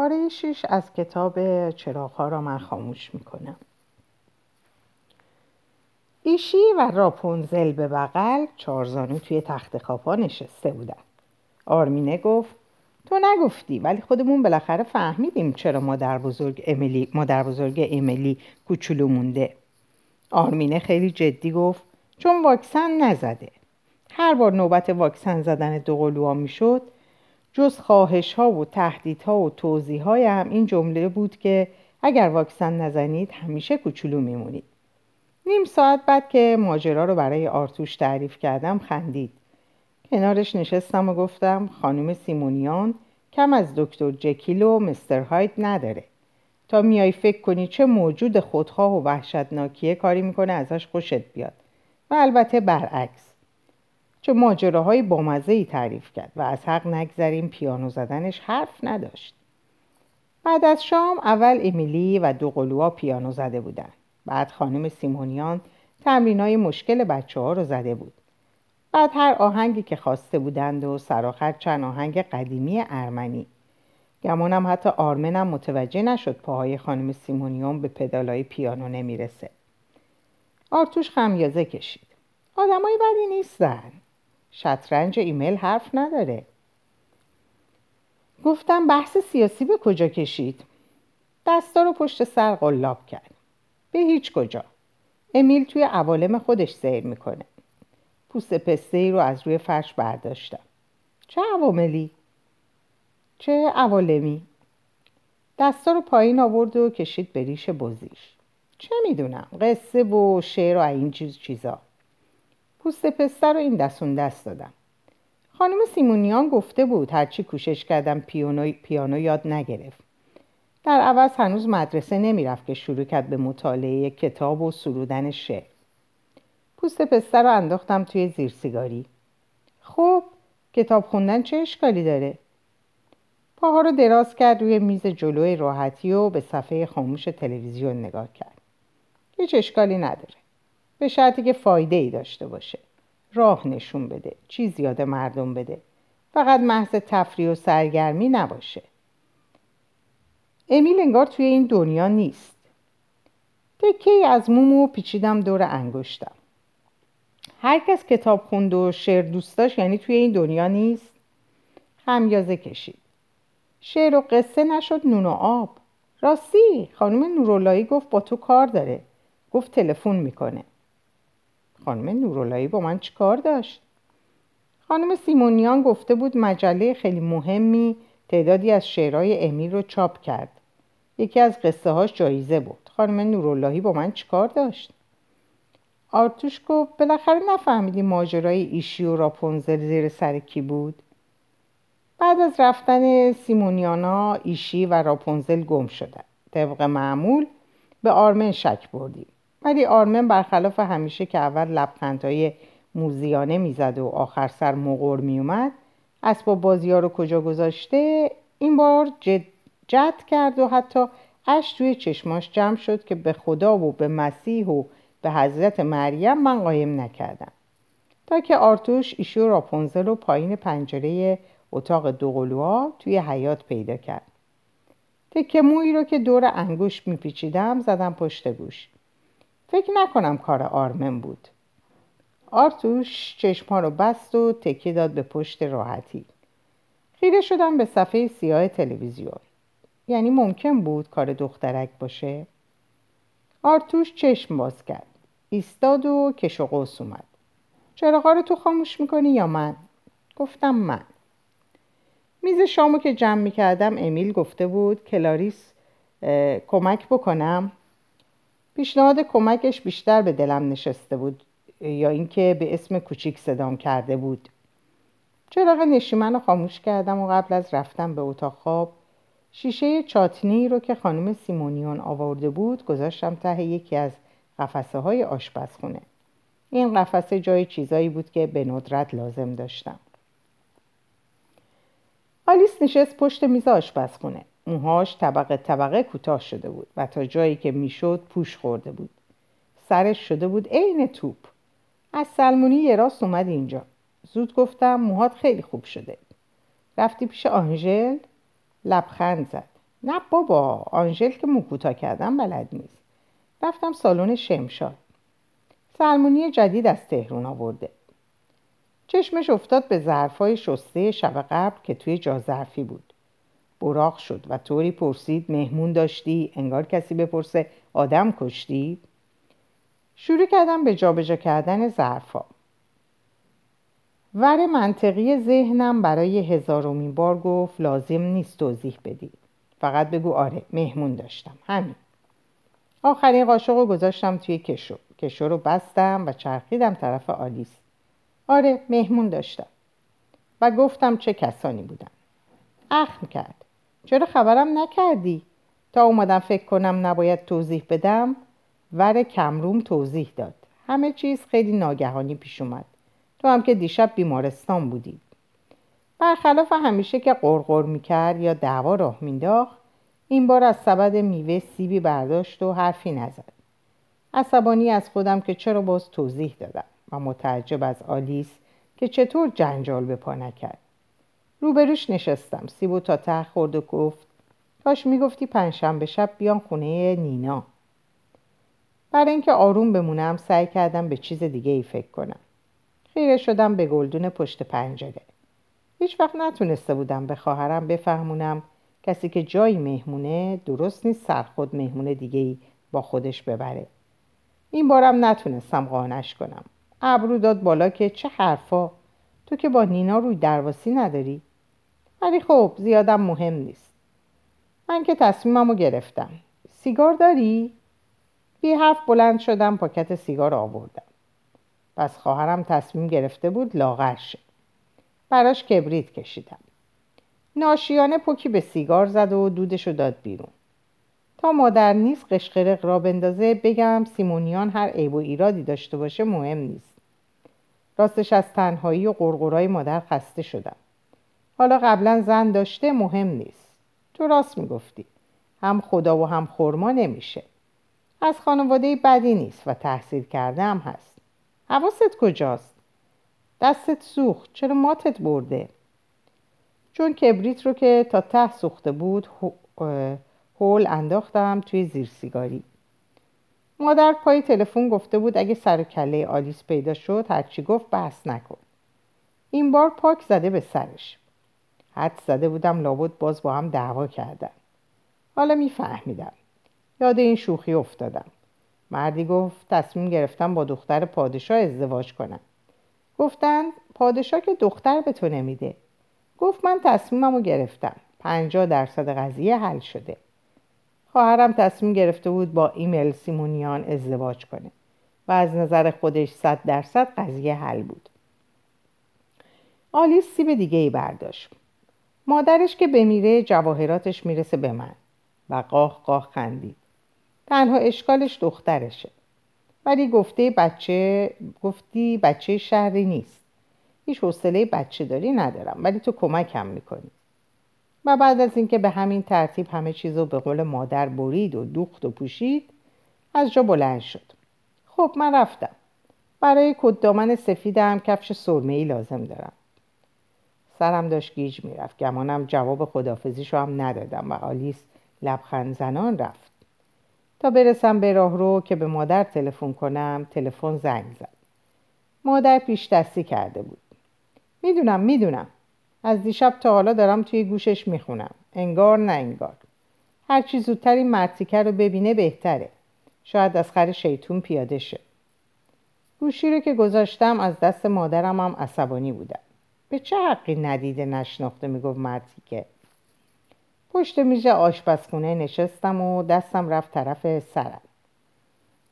پاره شش از کتاب چراغها را من خاموش می‌کنم. ایشی و راپونزل به بغل چارزانو توی تخت خوابا نشسته بودن. آرمینه گفت تو نگفتی ولی خودمون بالاخره فهمیدیم چرا مادر بزرگ امیلی مادر بزرگ امیلی کوچولو مونده. آرمینه خیلی جدی گفت چون واکسن نزده. هر بار نوبت واکسن زدن دوقلوها می‌شد جز خواهش ها و تهدیدها و توضیح های هم این جمله بود که اگر واکسن نزنید همیشه کوچولو میمونید. نیم ساعت بعد که ماجرا رو برای آرتوش تعریف کردم خندید. کنارش نشستم و گفتم خانم سیمونیان کم از دکتر جکیل و مستر هاید نداره. تا میای فکر کنی چه موجود خودخواه و وحشتناکیه کاری می‌کنه ازش خوشت بیاد. و البته برعکس. چه ماجراهای بامزه ای تعریف کرد و از حق نگذریم پیانو زدنش حرف نداشت. بعد از شام اول امیلی و دو قلوها پیانو زده بودن بعد خانم سیمونیان تمرین های مشکل بچه ها رو زده بود. بعد هر آهنگی که خواسته بودند و سراخر چند آهنگ قدیمی ارمنی. گمانم حتی آرمنم متوجه نشد پاهای خانم سیمونیون به پدالای پیانو نمی‌رسه. آرتوش خمیازه کشید. آدمای بدی نیستن. شطرنج ایمیل حرف نداره. گفتم بحث سیاسی به کجا کشید؟ دستا رو پشت سر قلاب کرد. به هیچ کجا. امیل توی عوالم خودش سیر می‌کنه. پوست پسته ای رو از روی فرش برداشتم. چه عواملی؟ چه عوالمی؟ دستا رو پایین آورد و کشید به ریش بزیش چه می‌دونم قصه و شعر و این چیز چیزا. پوست پسته رو این دستون دست دادم. خانم سیمونیان گفته بود هرچی کوشش کردم پیانو, پیانو یاد نگرفت. در عوض هنوز مدرسه نمی‌رفت که شروع کرد به مطالعه کتاب و سرودن شعر. پوست پسته رو انداختم توی زیر سیگاری. خب کتاب خوندن چه اشکالی داره؟ پاها رو دراز کرد روی میز جلوی راحتی و به صفحه خاموش تلویزیون نگاه کرد. هیچ اشکالی نداره. به شرطی که فایده ای داشته باشه. راه نشون بده چیز یاد مردم بده. فقط محض تفریح و سرگرمی نباشه. امیل انگار توی این دنیا نیست. تکه از مومو پیچیدم دور انگشتم. هر کس کتاب خوند و شعر دوست داشت یعنی توی این دنیا نیست؟ خمیازه کشید. شعر و قصه نشد نون و آب. راستی خانم نورولایی گفت با تو کار داره. گفت تلفن می‌کنه. خانم نورولایی با من چی کار داشت؟ خانم سیمونیان گفته بود مجله خیلی مهمی تعدادی از شعرهای امیر رو چاپ کرد. یکی از قصه هاش جایزه بود. خانم نوراللهی با من چیکار داشت؟ آرتوش گفت بالاخره نفهمیدی ماجرای ایشی و راپونزل زیر سر کی بود؟ بعد از رفتن سیمونیانا ایشی و راپونزل گم شدن. طبق معمول به آرمن شک بردیم. ولی آرمن برخلاف همیشه که اول لبخندهای موزیانه می‌زد و آخر سر مغور میومد اسباب بازی ها رو کجا گذاشته این بار جد, جد کرد و حتی اش توی چشماش جمع شد که به خدا و به مسیح و به حضرت مریم من قایم نکردم. تا که آرتوش ایشو راپونزل و پایین پنجره اتاق دوقلوها توی حیات پیدا کرد. تکه مویی رو که دور انگوش میپیچیدم زدم پشت گوش. فکر نکنم کار آرمن بود. آرتوش چشمها رو بست و تکیه داد به پشت راحتی. خیره شدم به صفحه سیاه تلویزیون. یعنی ممکن بود کار دخترک باشه؟ آرتوش چشم باز کرد. ایستاد و کش و قوس اومد. چراغا رو تو خاموش می‌کنی یا من؟ گفتم من. میز شامو که جمع می‌کردم امیل گفته بود کلاریس کمک بکنم؟ پیشنهاد کمکش بیشتر به دلم نشسته بود یا اینکه به اسم کوچیک صدام کرده بود. چراغ نشیمن رو خاموش کردم و قبل از رفتم به اتاق خواب شیشه چاتنی رو که خانم سیمونیون آورده بود گذاشتم ته یکی از قفسه های آشپزخونه. این قفسه جای چیزایی بود که به ندرت لازم داشتم. آلیس نشست پشت میز آشپزخونه. موهاش طبقه طبقه کوتاه شده بود و تا جایی که می‌شد پوش خورده بود. سرش شده بود عین توپ. از سلمونی یه راست اومد اینجا. زود گفتم موهات خیلی خوب شده. رفتی پیش آنژل؟ لبخند زد. نه بابا آنژل که موکوتا کردن بلد نیست. رفتم سالن شمشاد. سلمونی جدید از تهرون آورده. چشمش افتاد به ظرفای شسته شب قبل که توی جا ظرفی بود. براق شد و طوری پرسید مهمون داشتی؟ انگار کسی بپرسه آدم کشتی؟ شروع کردم به جابجا کردن ظرفا. ور منطقی ذهنم برای هزارمین بار گفت لازم نیست توضیح بدی. فقط بگو آره مهمون داشتم. همین. آخرین قاشق رو گذاشتم توی کشو. کشو رو بستم و چرخیدم طرف آلیس. آره مهمون داشتم. و گفتم چه کسانی بودن. اخم کرد. چرا خبرم نکردی؟ تا اومدم فکر کنم نباید توضیح بدم. ور کمروم توضیح داد. همه چیز خیلی ناگهانی پیش اومد. تو هم که دیشب بیمارستان بودی. برخلاف همیشه که قرقر می‌کرد یا دعوا راه مینداخت این بار از سبد میوه سیبی برداشت و حرفی نزد. عصبانی از خودم که چرا باز توضیح دادم و متعجب از آلیس که چطور جنجال به پا نکرد. روبروش نشستم. سیبو تا ته خورد و گفت کاش می‌گفتی پنجشنبه شب بیان خونه نینا. برای اینکه آروم بمونم سعی کردم به چیز دیگه ای فکر کنم. خیره شدم به گلدون پشت پنجره. هیچ وقت نتونسته بودم به خواهرم بفهمونم کسی که جایی مهمونه درست نیست سرخود مهمونه دیگه ای با خودش ببره. این بارم نتونستم قانش کنم. ابرو داد بالا که چه حرفا. تو که با نینا روی درواسی نداری؟ ولی خب زیادم مهم نیست. من که تصمیممو گرفتم. سیگار داری؟ بی حرف بلند شدم پاکت سیگار آوردم. پس خواهرم تصمیم گرفته بود لاغر شه. براش کبریت کشیدم. ناشیانه پوکی به سیگار زد و دودشو داد بیرون. تا مادر نیست قشقرق را بندازه بگم سیمونیان هر عیب و ایرادی داشته باشه مهم نیست. راستش از تنهایی و قرقرای مادر خسته شدم. حالا قبلا زن داشته مهم نیست. تو راست می‌گفتی. هم خدا و هم خورما نمیشه. از خانواده بدی نیست و تحصیل کرده هم هست. حواست کجاست؟ دستت سوخت. چرا ماتت برده؟ چون کبریت رو که تا ته سوخته بود هول انداختم توی زیر سیگاری. مادر پای تلفن گفته بود اگه سر کله آلیس پیدا شد هرچی گفت بحث نکن. این بار پاک زده به سرش. حد زده بودم لابد باز با هم دعوا کردن. حالا میفهمیدم. یاد این شوخی افتادم. مردی گفت تصمیم گرفتم با دختر پادشاه ازدواج کنم. گفتن پادشاه که دختر به تو نمیده. گفت من تصمیممو گرفتم. پنجاه درصد قضیه حل شده. خواهرم تصمیم گرفته بود با ایمیل سیمونیان ازدواج کنه و از نظر خودش صد درصد قضیه حل بود. آلیس سیب دیگه ای برداشت. مادرش که بمیره جواهراتش می‌رسه به من. و قاه قاه خندید. تنها اشکالش دخترشه. ولی گفته بچه گفتی بچه شهری نیست. هیچ حوصله بچه داری ندارم. ولی تو کمکم می‌کنی. و بعد از اینکه به همین ترتیب همه چیز رو به قول مادر برید و دوخت و پوشید از جا بلند شد. خب من رفتم. برای کدامن سفیدم کفش سرمه لازم دارم. سرم داشت گیج می‌رفت. گمانم جواب خدافزیشو هم ندادم و آلیس لبخند زنان رفت. تا برسم به راه رو که به مادر تلفن کنم تلفن زنگ زد. مادر پیش دستی کرده بود. می‌دونم می‌دونم. از دیشب تا حالا دارم توی گوشش می‌خونم. انگار نه انگار. هرچی زودتر این مرتیکه رو ببینه بهتره. شاید از خر شیطون پیاده شه. گوشی رو که گذاشتم از دست مادرم هم عصبانی بودم. به چه حقی ندیده نشناخته می‌گفت مرتیکه پشت میز آشپزخونه نشستم و دستم رفت طرف سرم.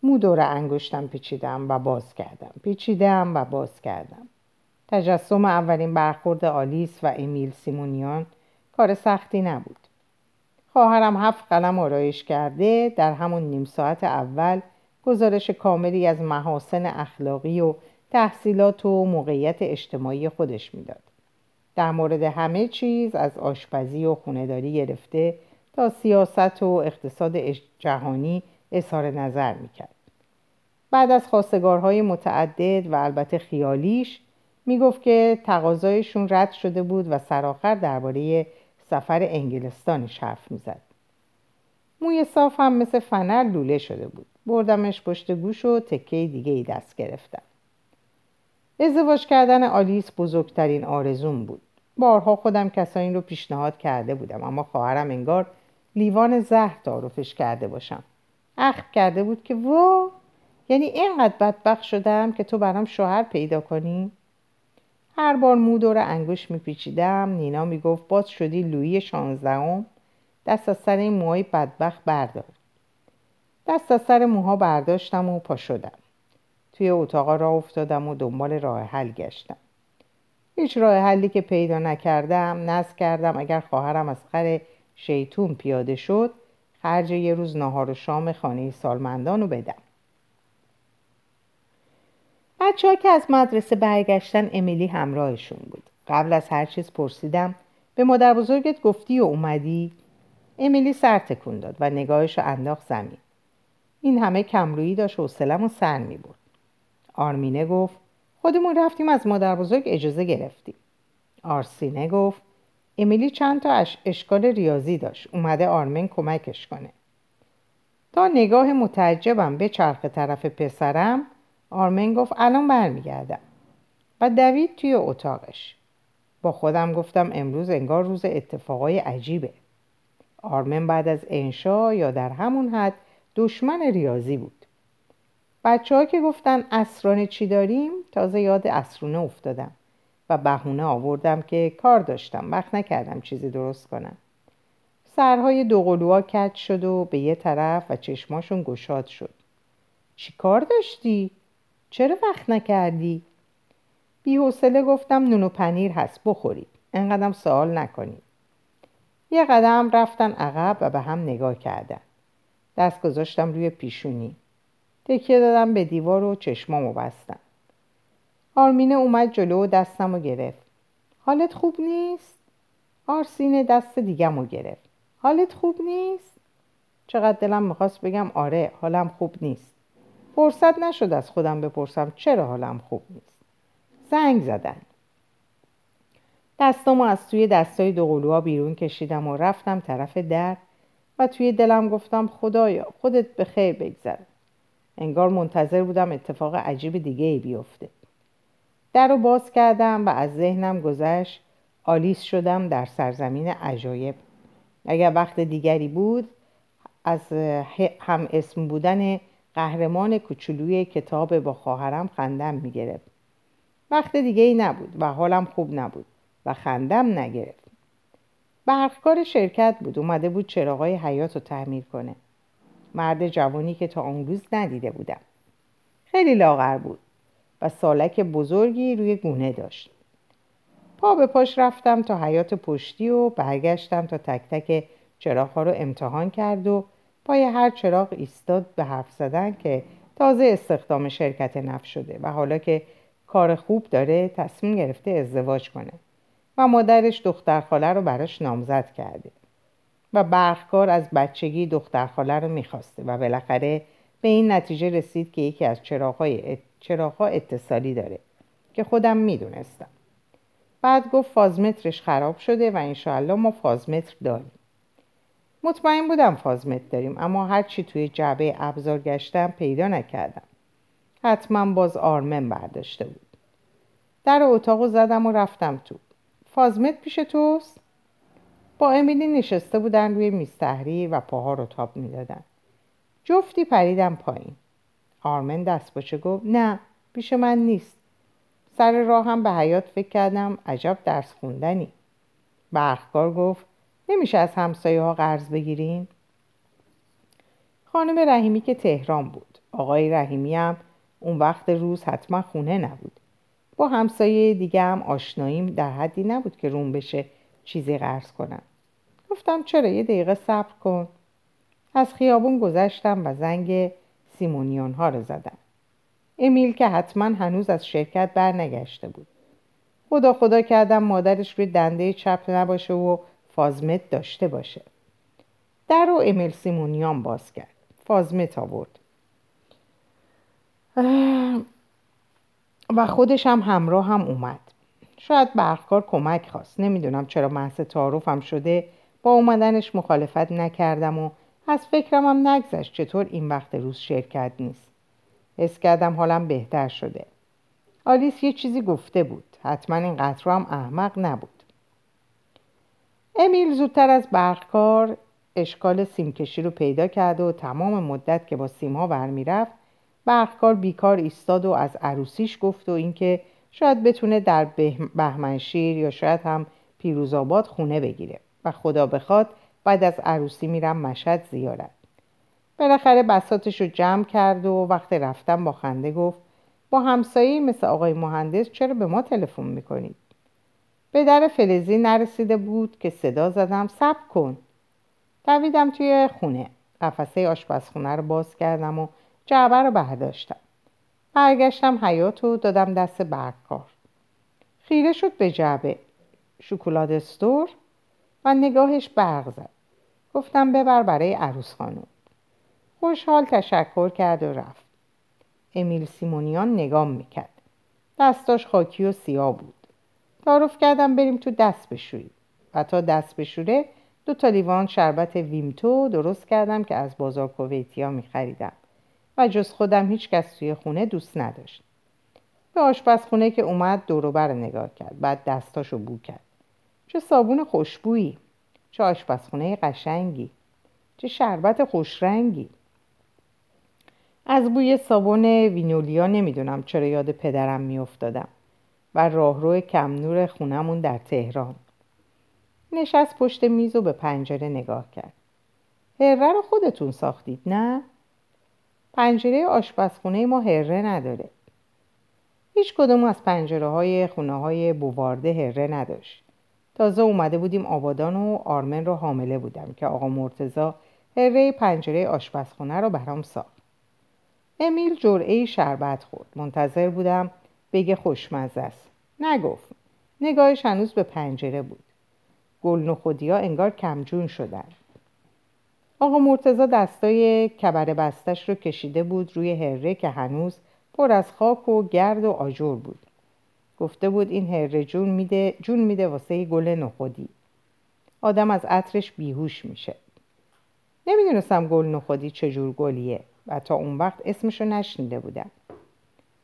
مو دور انگشتم پیچیدم و باز کردم. پیچیدم و باز کردم. تجسم اولین برخورد آلیس و امیل سیمونیان کار سختی نبود. خواهرم هفت قلم آرایش کرده در همون نیم ساعت اول گزارش کاملی از محاسن اخلاقی و تحصیلات و موقعیت اجتماعی خودش می‌داد. در مورد همه چیز از آشپزی و خونداری گرفته تا سیاست و اقتصاد جهانی اظهار نظر می‌کرد. بعد از خواستگارهای متعدد و البته خیالیش می‌گفت که تقاضایشون رد شده بود و سرآخر درباره سفر انگلستانش حرف می‌زد. موی صاف هم مثل فنر لوله شده بود. بردمش پشت گوش و تکه دیگه ای دست گرفتم. ازدواج کردن آلیس بزرگترین آرزون بود. بارها خودم کسایی رو پیشنهاد کرده بودم اما خواهرم انگار لیوان زهر تعارفش کرده باشم. اخ کرده بود که وا یعنی اینقدر بدبخت شدم که تو برام شوهر پیدا کنی؟ هر بار مو دور انگوش میپیچیدم نینا می‌گفت باز شدی لویی شانزدهم؟ دست از سر این موهای بدبخت بردار. دست از سر موها برداشتم و پا شدم توی اتاقا راه افتادم و دنبال راه حل گشتم. هیچ راه حلی که پیدا نکردم نزد کردم اگر خواهرم از خر شیطون پیاده شد خرج یه روز نهار و شام خانه سالمندان رو بدم. بچه که از مدرسه برگشتن امیلی همراهشون بود. قبل از هر چیز پرسیدم به مادر بزرگت گفتی و اومدی؟ امیلی سر تکون داد و نگاهش رو انداخت زمین. این همه کمرویی داشت حوصلم و سر می برد آرمینه گفت خودمون رفتیم از مادر بزرگ اجازه گرفتیم. آرسینه گفت امیلی چند تا اشکال ریاضی داشت. اومده آرمین کمکش کنه. تا نگاه متعجبم به چرخ طرف پسرم آرمین گفت الان برمیگردم. و دوید توی اتاقش. با خودم گفتم امروز انگار روز اتفاقای عجیبه. آرمن بعد از انشا یا در همون حد دشمن ریاضی بود. بچه ها که گفتن اسرانه چی داریم تازه یاد اسرونه افتادم و بهونه آوردم که کار داشتم وقت نکردم چیزی درست کنم. سرهای دوقلوها کج شد و به یه طرف و چشماشون گشاد شد. چی کار داشتی؟ چرا وقت نکردی؟ بی حوصله گفتم نون و پنیر هست بخورید. انقدرم سوال نکنید. یه قدم رفتن عقب و به هم نگاه کردن. دست گذاشتم روی پیشونی. تکیه دادم به دیوار و چشمامو بستم. آرمینه اومد جلو و دستم رو گرفت. حالت خوب نیست؟ آرسینه دست دیگم رو گرفت. حالت خوب نیست؟ چقدر دلم می‌خواست بگم آره حالم خوب نیست. فرصت نشد از خودم بپرسم چرا حالم خوب نیست. زنگ زدن. دستامو از توی دستای دوقلوها بیرون کشیدم و رفتم طرف در و توی دلم گفتم خدایا خودت به خیر بگذر. انگار منتظر بودم اتفاق عجیب دیگه ای بیفته. در رو باز کردم و از ذهنم گذشت آلیس شدم در سرزمین عجایب. اگر وقت دیگری بود از هم اسم بودن قهرمان کوچولوی کتاب با خواهرم خندم می‌گرفت. وقت دیگه ای نبود و حالم خوب نبود و خندم نگرفت. برقکار شرکت بود. اومده بود چراغای حیات رو تعمیر کنه. مرد جوانی که تا اون روز ندیده بودم. خیلی لاغر بود و سالک بزرگی روی گونه داشت. پا به پاش رفتم تا حیات پشتی و برگشتم تا تک تک چراغ رو امتحان کرد و پای هر چراغ ایستاد به حرف زدن که تازه استخدام شرکت نفت شده و حالا که کار خوب داره تصمیم گرفته ازدواج کنه و مادرش دختر خاله رو براش نامزد کرده. و برخکار از بچگی دختر خاله رو می‌خواسته و بالاخره به این نتیجه رسید که یکی از چراغهای چراغها اتصالی داره که خودم می‌دونستم. بعد گفت فازمترش خراب شده و انشاءالله ما فازمتر داریم. مطمئن بودم فازمتر داریم اما هرچی توی جعبه ابزار گشتم پیدا نکردم. حتما باز آرمن برداشته بود. در اتاق زدم و رفتم تو. فازمت پیش توست؟ با امیلی نشسته بودن روی میستحری و پاها رو تاب می‌دادن. جفتی پریدم پایین. آرمن دست باشه گفت نه پیش من نیست. سر راه هم به حیات فکر کردم عجب درس خوندنی. برخکار گفت نمیشه از همسایه ها قرض بگیریم خانم رحیمی که تهران بود. آقای رحیمی هم اون وقت روز حتما خونه نبود. با همسایه دیگه هم آشناییم در حدی نبود که روم بشه چیزی قرض کنم. گفتم چرا یه دقیقه صبر کن. از خیابون گذشتم و زنگ سیمونیون ها رو زدم. امیل که حتما هنوز از شرکت برنگشته بود. خدا خدا کردم مادرش روی دنده چپ نباشه و فازمت داشته باشه. در رو امیل سیمونیان باز کرد. فازمت آورد. و خودش هم همراه هم اومد. شاید برخکار کمک خواست. نمی‌دونم چرا محض تعارفم شده با اومدنش مخالفت نکردم و از فکرم هم نگذشت چطور این وقت روز شرکت نیست. حس کردم حالم بهتر شده. آلیس یه چیزی گفته بود. حتما این قطر هم احمق نبود. امیل زودتر از برقکار اشکال سیمکشی رو پیدا کرد و تمام مدت که با سیمها برمیرفت برقکار بیکار ایستاد و از عروسیش گفت و اینکه شاید بتونه در بهمنشیر یا شاید هم پیروزآباد خونه بگیره. خدا بخواد بعد از عروسی میرم مشهد زیارت. بالاخره بساتش رو جمع کرد و وقت رفتم با خنده گفت با همسایه مثل آقای مهندس چرا به ما تلفن می‌کنید؟ به در فلزی نرسیده بود که صدا زدم سب کن. دویدم توی خونه. قفسه آشپزخونه رو باز کردم و جعبه رو برداشتم. برگشتم حیات و دادم دست برگکار خیره شد به جعبه. شکلات استور؟ و نگاهش برق زد. گفتم ببر برای عروس خانم. خوشحال تشکر کرد و رفت. امیل سیمونیان نگام می‌کرد. دستاش خاکی و سیاه بود. تعارف کردم بریم تو دست بشوییم. و تا دست بشوره دو تا لیوان شربت ویمتو درست کردم که از بازار کویتیا میخریدم. و جز خودم هیچ کس توی خونه دوست نداشت. به آشپزخونه که اومد دوروبر نگاه کرد. بعد دستاشو بو کرد. چه صابون خوشبویی چه آشپزخونه قشنگی چه شربت خوشرنگی. از بوی صابون وینولیا نمی‌دونم چرا یاد پدرم میافتادم و راهرو کم نور خونمون در تهران. نشست پشت میز و به پنجره نگاه کرد. هره رو خودتون ساختید نه؟ پنجره آشپزخونه ما هره نداره. هیچ کدوم از پنجره های خونه های بوارده هره نداشت. تازه اومده بودیم آبادان و آرمن رو حامله بودم که آقا مرتزا هره پنجره آشپزخونه رو برام ساخت. امیل جرعه شربت خورد. منتظر بودم بگه خوشمزه است. نگفت. نگاهش هنوز به پنجره بود. گل ها انگار کمجون شدن. آقا مرتزا دستای کبر بستش رو کشیده بود روی هره که هنوز پر از خاک و گرد و آجر بود. گفته بود این هره جون میده جون میده واسه گل نخودی. آدم از عطرش بیهوش میشه. نمی‌دونستم گل نخودی چجور گلیه و تا اون وقت اسمشو نشنیده بودم.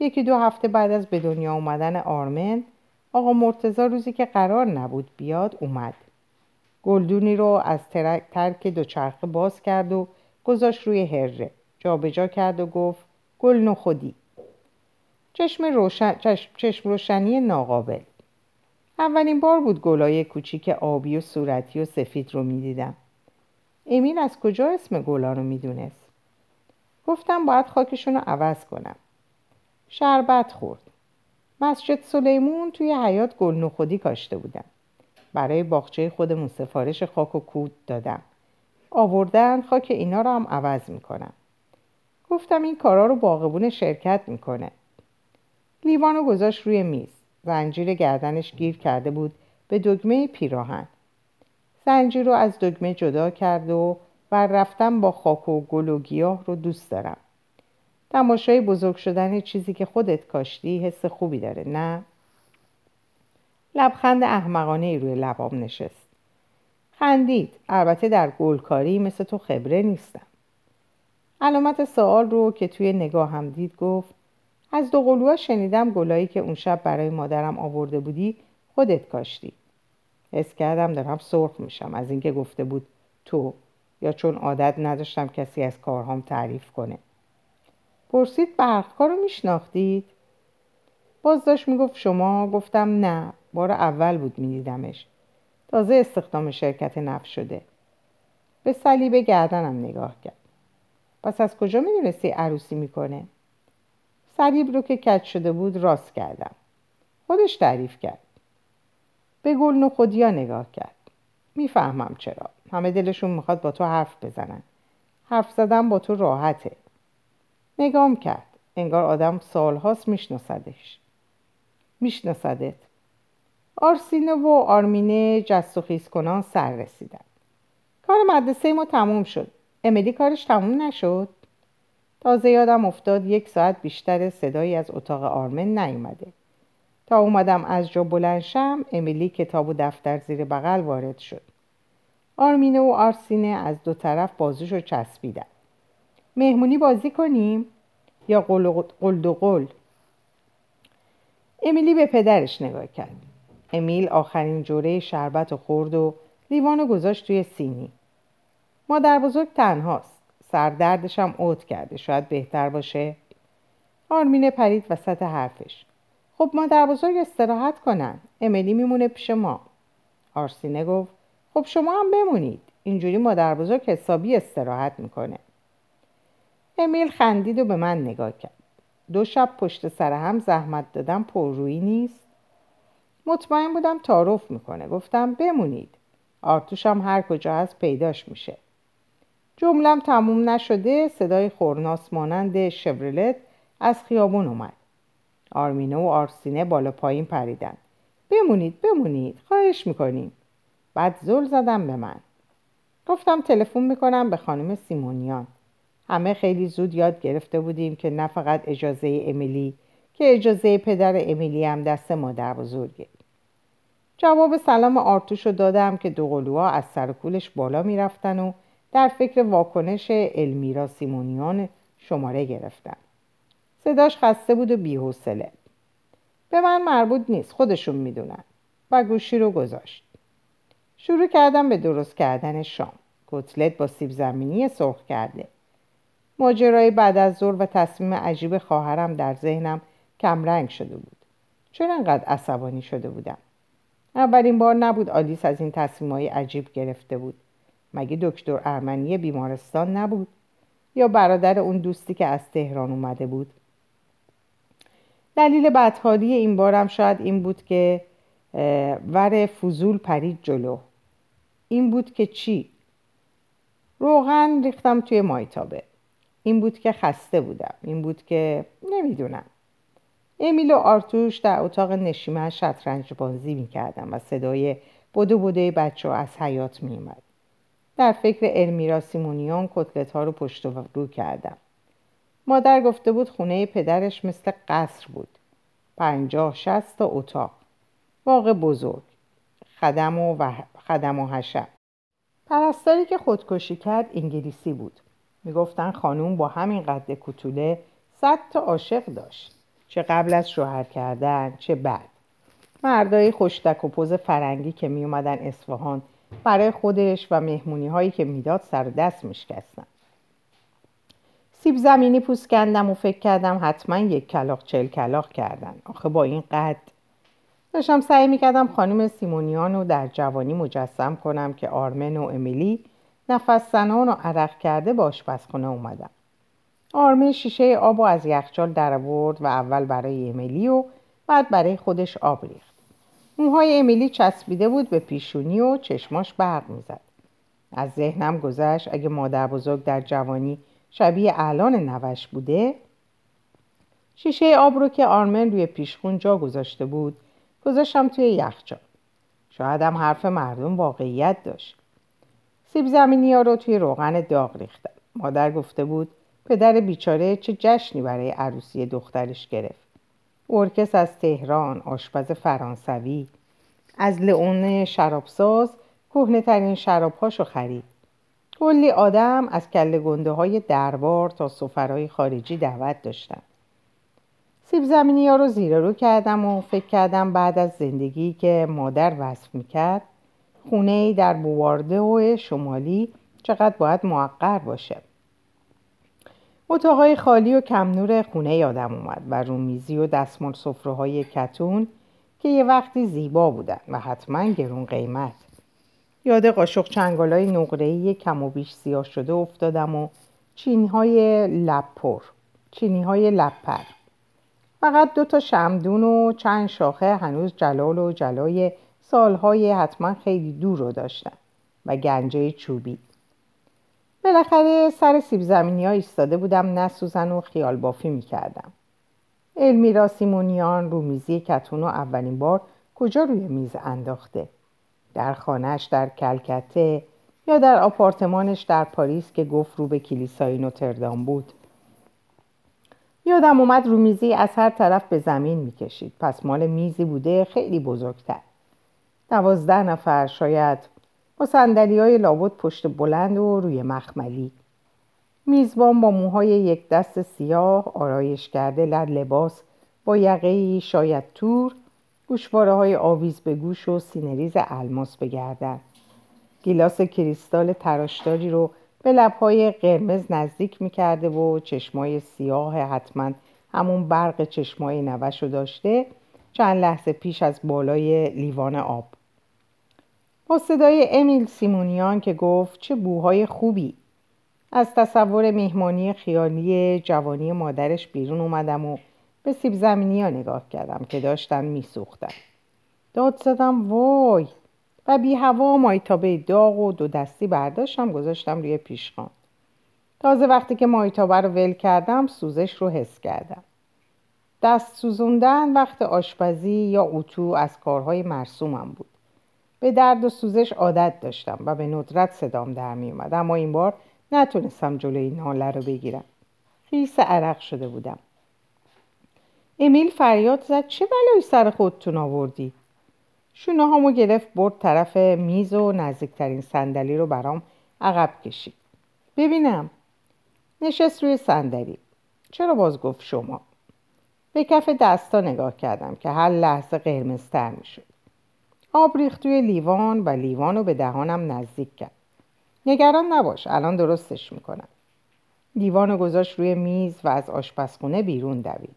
یکی دو هفته بعد از به دنیا اومدن آرمن آقا مرتزا روزی که قرار نبود بیاد اومد. گلدونی رو از ترک دوچرخه باز کرد و گذاشت روی هره. جابجا کرد و گفت گل نخودی. چشم, روشن... چشم روشنی ناقابل. اولین بار بود گلای کوچیک آبی و صورتی و سفید رو می‌دیدم. امین از کجا اسم گلا رو می‌دونست؟ گفتم باید خاکشون رو عوض کنم. شربت خورد. مسجد سلیمون توی حیات گل نخودی کاشته بودم. برای باغچه خودمون سفارش خاک و کود دادم. آوردن خاک اینا رو هم عوض می‌کنم. گفتم این کارا رو باغبون شرکت می‌کنه. لیوانو گذاشت روی میز. زنجیر گردنش گیر کرده بود به دگمه پیراهن. زنجیر رو از دگمه جدا کرد و بر رفتم با خاک و گل و گیاه رو دوست دارم. تماشای بزرگ شدن چیزی که خودت کاشتی حس خوبی داره نه؟ لبخند احمقانه ای روی لبام نشست. خندید. البته در گلکاری مثل تو خبره نیستم. علامت سوال رو که توی نگاه هم دید گفت از دو قلوها شنیدم گلایی که اون شب برای مادرم آورده بودی خودت کاشتی. حس کردم دارم سرخ میشم از اینکه گفته بود تو یا چون عادت نداشتم کسی از کارهام تعریف کنه. پرسید برقکار رو میشناختید؟ باز داشت می‌گفت شما؟ گفتم نه بار اول بود میدیدمش. تازه استخدام شرکت نفت شده. به صلیب گردنم نگاه کرد. پس از کجا می‌دونستی عروسی می‌کنه؟ صلیب رو که کج شده بود راست کردم. خودش تعریف کرد. به گل نخودیا نگاه کرد. می‌فهمم چرا. همه دلشون می‌خواد با تو حرف بزنن. حرف زدن با تو راحته. نگام کرد. انگار آدم سالهاست میشناسدش. میشناسدت. آرسینه و آرمینه جست و خیز کنان سر رسیدن. کار مدرسه ما تموم شد. امیلی کارش تموم نشد. تازه یادم افتاد یک ساعت بیشتر صدایی از اتاق آرمن نیومده. تا اومدم از جا بلنشم امیلی کتاب و دفتر زیر بغل وارد شد. آرمینه و آرسینه از دو طرف بازوشو چسبیدن. مهمونی بازی کنیم؟ یا قلد و قل؟ امیلی به پدرش نگاه کرد. امیل آخرین جوره شربت و خورد و لیوانو گذاشت توی سینی. مادر بزرگ تنهاست. سردردش هم اوت کرده. شاید بهتر باشه. آرمینه پرید وسط حرفش. خب مادر بزرگ استراحت کنن. امیلی میمونه پیش ما. آرسینه گفت خب شما هم بمونید. اینجوری مادر بزرگ حسابی استراحت می‌کنه. امیل خندید و به من نگاه کرد. دو شب پشت سر هم زحمت دادم پررویی نیست. مطمئن بودم تعارف می‌کنه. گفتم بمونید. آرتوش هم هر کجا هست پیداش میشه. جملم تموم نشده صدای خورناس مانند شورلت از خیابون اومد. آرمینه و آرسینه بالا پایین پریدن. بمونید بمونید خواهش می‌کنیم. بعد زل زدم به من. گفتم تلفن می‌کنم به خانم سیمونیان. همه خیلی زود یاد گرفته بودیم که نه فقط اجازه امیلی که اجازه پدر امیلی هم دست مادر بزرگه. جواب سلام آرتوش رو دادم که دوقلوها از سرکولش بالا می‌رفتن و در فکر واکنش المیرا سیمونیان شماره گرفتن. صداش خسته بود و بیحوصله. به من مربوط نیست خودشون می‌دونن و گوشی رو گذاشت. شروع کردم به درست کردن شام. کتلت با سیب زمینی سرخ کرده. ماجرای بعد از ظهر و تصمیم عجیب خواهرم در ذهنم کمرنگ شده بود. چرا انقدر عصبانی شده بودم؟ اولین بار نبود آلیس از این تصمیمهای عجیب گرفته بود. مگه دکتر ارمنی بیمارستان نبود؟ یا برادر اون دوستی که از تهران اومده بود؟ دلیل بدحالی این بارم شاید این بود که ور فضول پرید جلو. این بود که چی؟ روغن ریختم توی مایتابه. این بود که خسته بودم. این بود که نمی‌دونم. امیل و آرتوش در اتاق نشیمه شطرنج بازی می‌کردم و صدای بدو بدوی بچه از حیات میومد در فکر المیرا سیمونیان کتلت ها رو پشت و رو کردم. مادر گفته بود خونه پدرش مثل قصر بود. پنجاه شست تا اتاق. باغ بزرگ. خدم و, و خدم و حشب پرستاری که خودکشی کرد انگلیسی بود. می‌گفتن خانوم با همین قد کتوله صد تا عاشق داشت. چه قبل از شوهر کردن چه بعد. مردای خوشتک و پوز فرنگی که می اومدن اصفهان برای خودش و مهمونی هایی که می‌داد سر دست میشکستن. سیب زمینی پوست کندم و فکر کردم حتما یک کلاق چل کلاق کردن. آخه با این قد. داشتم سعی می‌کردم خانم سیمونیان رو در جوانی مجسم کنم که آرمن و امیلی نفس زنان و عرق کرده به آشپزخونه اومدم آرمن شیشه آب و از یخچال در و اول برای امیلی و بعد برای خودش آب ریخت. موهای امیلی چسبیده بود به پیشونی و چشماش برق می‌زد. از ذهنم گذشت اگه مادر بزرگ در جوانی شبیه الان نوش بوده؟ شیشه آب رو که آرمن روی پیشخون جا گذاشته بود گذاشتم توی یخچال شاید هم حرف مردم واقعیت داشت. سیب زمینی ها رو توی روغن داغ ریختم. مادر گفته بود پدر بیچاره چه جشنی برای عروسی دخترش گرفت. ارکس از تهران آشپز فرانسوی. از لئون شرابساز کهنه ترین شرابهاشو خرید. کلی آدم از کله گنده های دربار تا سفرهای خارجی دعوت داشتن. سیب زمینی ها رو زیر رو کردم و فکر کردم بعد از زندگی که مادر وصف می‌کرد خونه در بوارده و شمالی چقدر باید معقر باشه. اتاقای خالی و کم نور خونه یادم اومد و رومیزی و دستمال صفره های کتون که یه وقتی زیبا بودن و حتما گرون قیمت. یاد قاشق چنگال های نقره‌ای کم و بیش سیاه شده افتادم و چینی های لپر چینی های لپر. فقط دو تا شمدون و چند شاخه هنوز جلال و جلای سالهای حتما خیلی دور رو داشتن و گنجه چوبی. بالاخره سر سیب زمینی ها ایستاده بودم نسوزن و خیال بافی می‌کردم. المیرا سیمونیان رومیزی کتون و اولین بار کجا روی میز انداخته؟ در خانهش در کلکته یا در آپارتمانش در پاریس که گفت رو به کلیسای نوتردام بود؟ یادم اومد رومیزی از هر طرف به زمین می‌کشید. پس مال میزی بوده خیلی بزرگتر. دوازده نفر شاید با سندلی های لابد پشت بلند و روی مخملی. میزبان با موهای یک دست سیاه آرایش کرده لد لباس با یقه شاید تور گوشواره های آویز به گوش و سینریز الماس بگردن. گیلاس کریستال تراشداری رو به لبهای قرمز نزدیک می‌کرده و چشمای سیاه حتما همون برق چشمای نوش داشته چند لحظه پیش از بالای لیوان آب. با صدای امیل سیمونیان که گفت چه بوهای خوبی. از تصور مهمانی خیالی جوانی مادرش بیرون اومدم و به سیب زمینی ها نگاه کردم که داشتن میسوختن. داد زدم وای! و بی هوا مایتابه داغ و دو دستی برداشتم گذاشتم روی پیشخان. تازه وقتی که مایتابه رو ول کردم سوزش رو حس کردم. دست سوزوندن وقت آشپزی یا اتو از کارهای مرسومم بود. به درد و سوزش عادت داشتم و به ندرت صدام در می اومد. اما این بار نتونستم جلوی ناله رو بگیرم. خیس عرق شده بودم. امیل فریاد زد چه بلایی سر خودتون آوردی؟ شونه هامو گرفت برد طرف میز و نزدیکترین صندلی رو برام عقب کشید. ببینم. نشست روی صندلی. چرا باز گفت شما؟ به کف دستا نگاه کردم که هر لحظه قرمزتر می‌شد. آب ریخت توی لیوان و لیوان رو به دهانم نزدیک کرد. نگران نباش الان درستش می‌کنم. لیوان رو گذاشت روی میز و از آشپزخونه بیرون دوید.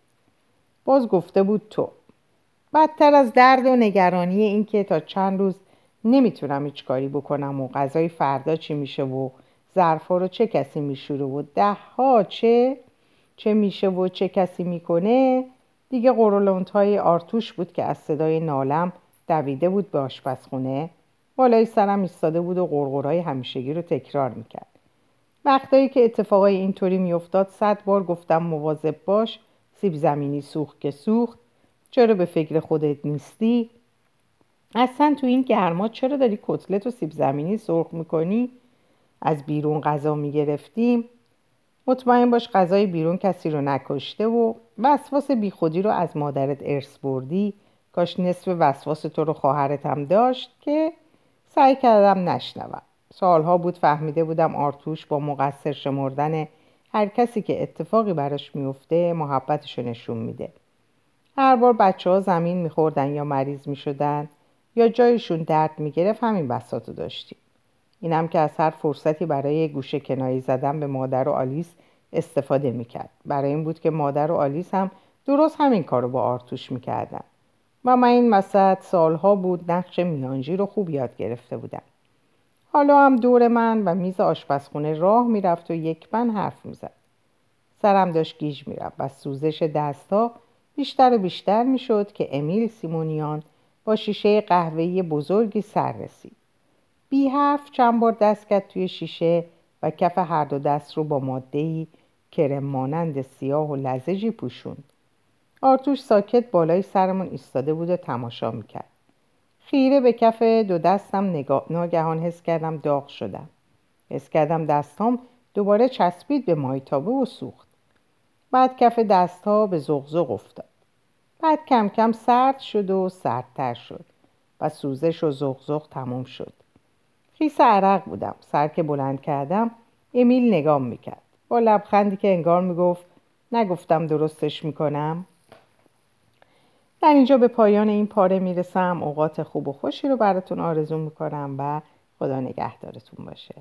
باز گفته بود تو. بدتر از درد و نگرانی این که تا چند روز نمی‌تونم هیچ کاری بکنم و غذای فردا چی میشه و ظرفا رو چه کسی میشوره و ده ها چه چه میشه و چه کسی می‌کنه دیگه قرولونت های آرتوش بود که از صدای نالم دویده بود به آشپزخونه. بالای سرم ایستاده بود و قرقرهای همیشگی رو تکرار می‌کرد. وقتایی که اتفاقای اینطوری میافتاد صد بار گفتم مواظب باش سیب زمینی سوخت که سوخت. چرا به فکر خودت نیستی؟ اصلا تو این گرما چرا داری کتلت و سیب زمینی سرخ می‌کنی؟ از بیرون غذا می‌گرفتیم. مطمئن باش غذای بیرون کسی رو نکشته و وسواس بیخودی رو از مادرت ارث بردی. کاش نصف وسواس تو رو خواهرتم داشت که سعی کردم نشنوم. سالها بود فهمیده بودم آرتوش با مقصر شمردن هر کسی که اتفاقی براش میفته محبتشو نشون میده. هر بار بچه ها زمین میخوردن یا مریض می‌شدن یا جایشون درد می‌گرفت همین بساتو داشتیم. اینم که از هر فرصتی برای گوشه کنایی زدن به مادر و آلیس استفاده می‌کرد. برای این بود که مادر و آلیس هم درست همین کار رو با آرتوش می‌کردن. و من این مسد سالها بود نقش میانجی رو خوب یاد گرفته بودم. حالا هم دور من و میز آشپزخونه راه می‌رفت و یک من حرف می‌زد. سرم داشت گیج می‌رفت و سوزش دستها بیشتر و بیشتر می‌شد که امیل سیمونیان با شیشه قهوه‌ای بزرگی سر رسید. بی حرف چند بار دست کرد توی شیشه و کف هر دو دست رو با مادهی کرم مانند سیاه و لزجی پوشوند. آرتوش ساکت بالای سرمون ایستاده بود و تماشا می‌کرد. خیره به کف دو دستم نگاه... ناگهان حس کردم داغ شدم. حس کردم دستام دوباره چسبید به مایتابه و سوخت. بعد کف دستها به زغزغ افتاد. بعد کم کم سرد شد و سردتر شد و سوزش و زغزغ تموم شد. خیس عرق بودم. سر که بلند کردم امیل نگام می‌کرد. با لبخندی که انگار می‌گفت نگفتم درستش می‌کنم؟ در اینجا به پایان این پاره می‌رسم. اوقات خوب و خوشی رو براتون آرزو می‌کنم و خدا نگهدارتون باشه.